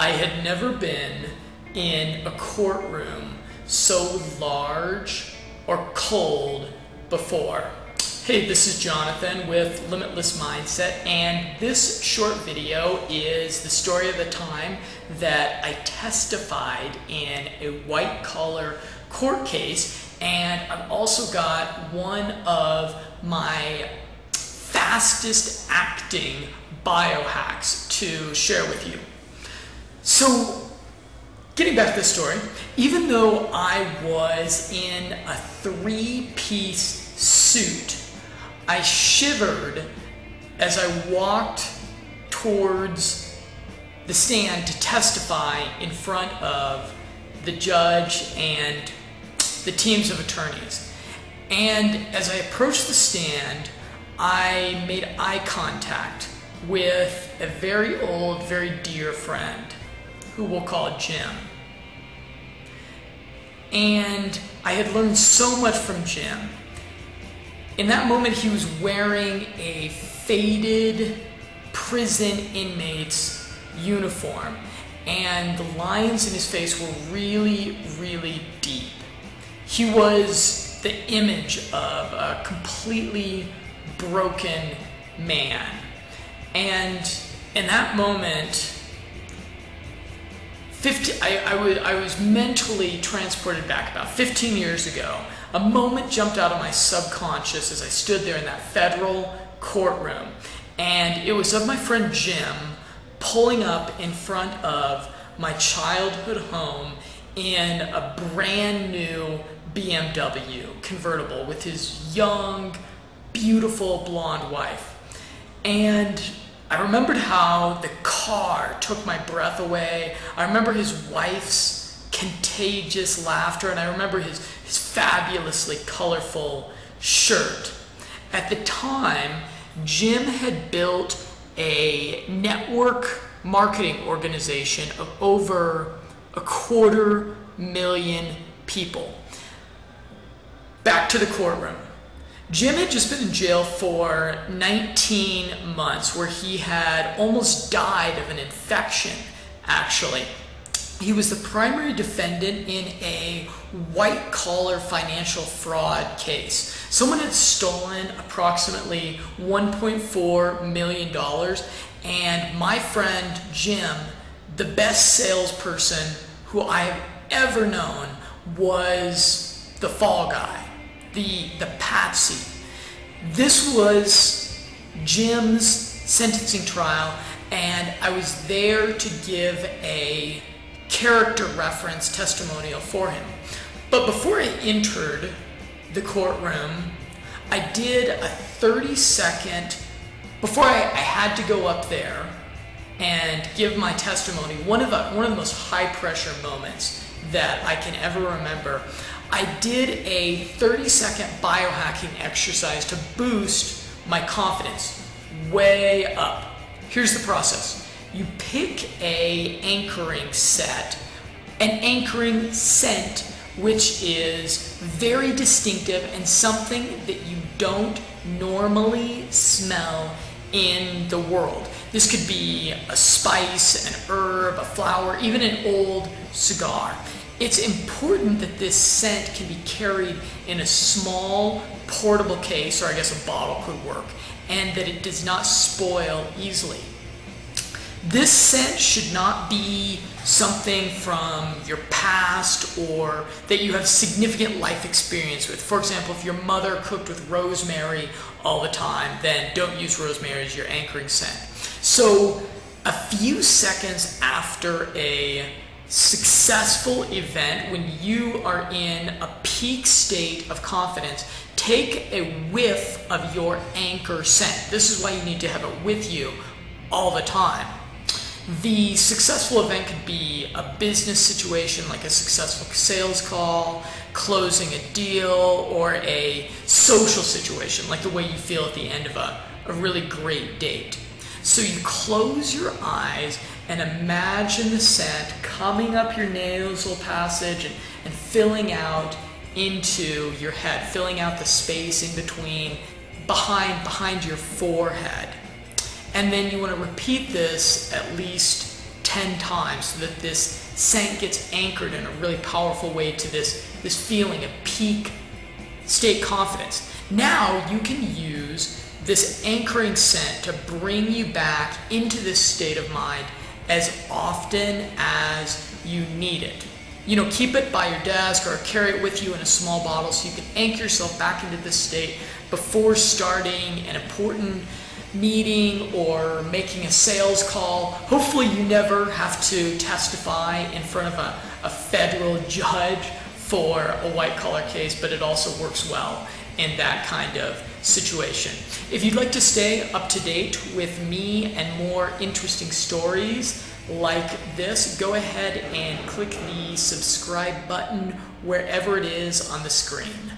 I had never been in a courtroom so large or cold before. Hey, this is Jonathan with Limitless Mindset, and this short video is the story of the time that I testified in a white collar court case, and I've also got one of my fastest acting biohacks to share with you. So, getting back to the story, even though I was in a three piece suit, I shivered as I walked towards the stand to testify in front of the judge and the teams of attorneys. And as I approached the stand, I made eye contact with a very old, very dear friend who we'll call Jim. And I had learned so much from Jim. In that moment, he was wearing a faded prison inmate's uniform, and the lines in his face were really, really deep. He was the image of a completely broken man. And in that moment, 50, I, I, was, I was mentally transported back about 15 years ago. A moment jumped out of my subconscious as I stood there in that federal courtroom. And it was of my friend Jim pulling up in front of my childhood home in a brand new BMW convertible with his young, beautiful blonde wife. And I remembered how the car took my breath away. I remember his wife's contagious laughter, and I remember his, his fabulously colorful shirt. At the time, Jim had built a network marketing organization of over a quarter million people. Back to the courtroom. Jim had just been in jail for 19 months, where he had almost died of an infection, actually. He was the primary defendant in a white collar financial fraud case. Someone had stolen approximately $1.4 million, and my friend Jim, the best salesperson who I've ever known, was the fall guy the, the patsy. This was Jim's sentencing trial, and I was there to give a character reference testimonial for him. But before I entered the courtroom, I did a 30 second, before I, I had to go up there and give my testimony, one of, the, one of the most high pressure moments that I can ever remember. I did a 30 second biohacking exercise to boost my confidence way up. Here's the process. You pick a anchoring set, an anchoring scent which is very distinctive and something that you don't normally smell in the world. This could be a spice, an herb, a flower, even an old cigar. It's important that this scent can be carried in a small portable case, or I guess a bottle could work, and that it does not spoil easily. This scent should not be something from your past or that you have significant life experience with. For example, if your mother cooked with rosemary all the time, then don't use rosemary as your anchoring scent. So, a few seconds after a successful event, when you are in a peak state of confidence, take a whiff of your anchor scent. This is why you need to have it with you all the time. The successful event could be a business situation like a successful sales call, closing a deal, or a social situation like the way you feel at the end of a, a really great date. So you close your eyes and imagine the scent coming up your nasal passage and, and filling out into your head, filling out the space in between, behind, behind your forehead. And then you want to repeat this at least 10 times so that this scent gets anchored in a really powerful way to this, this feeling of peak state confidence. Now you can use this anchoring scent to bring you back into this state of mind as often as you need it. You know, keep it by your desk or carry it with you in a small bottle so you can anchor yourself back into this state before starting an important meeting or making a sales call. Hopefully, you never have to testify in front of a, a federal judge for a white collar case, but it also works well in that kind of situation. If you'd like to stay up to date with me and more interesting stories like this, go ahead and click the subscribe button wherever it is on the screen.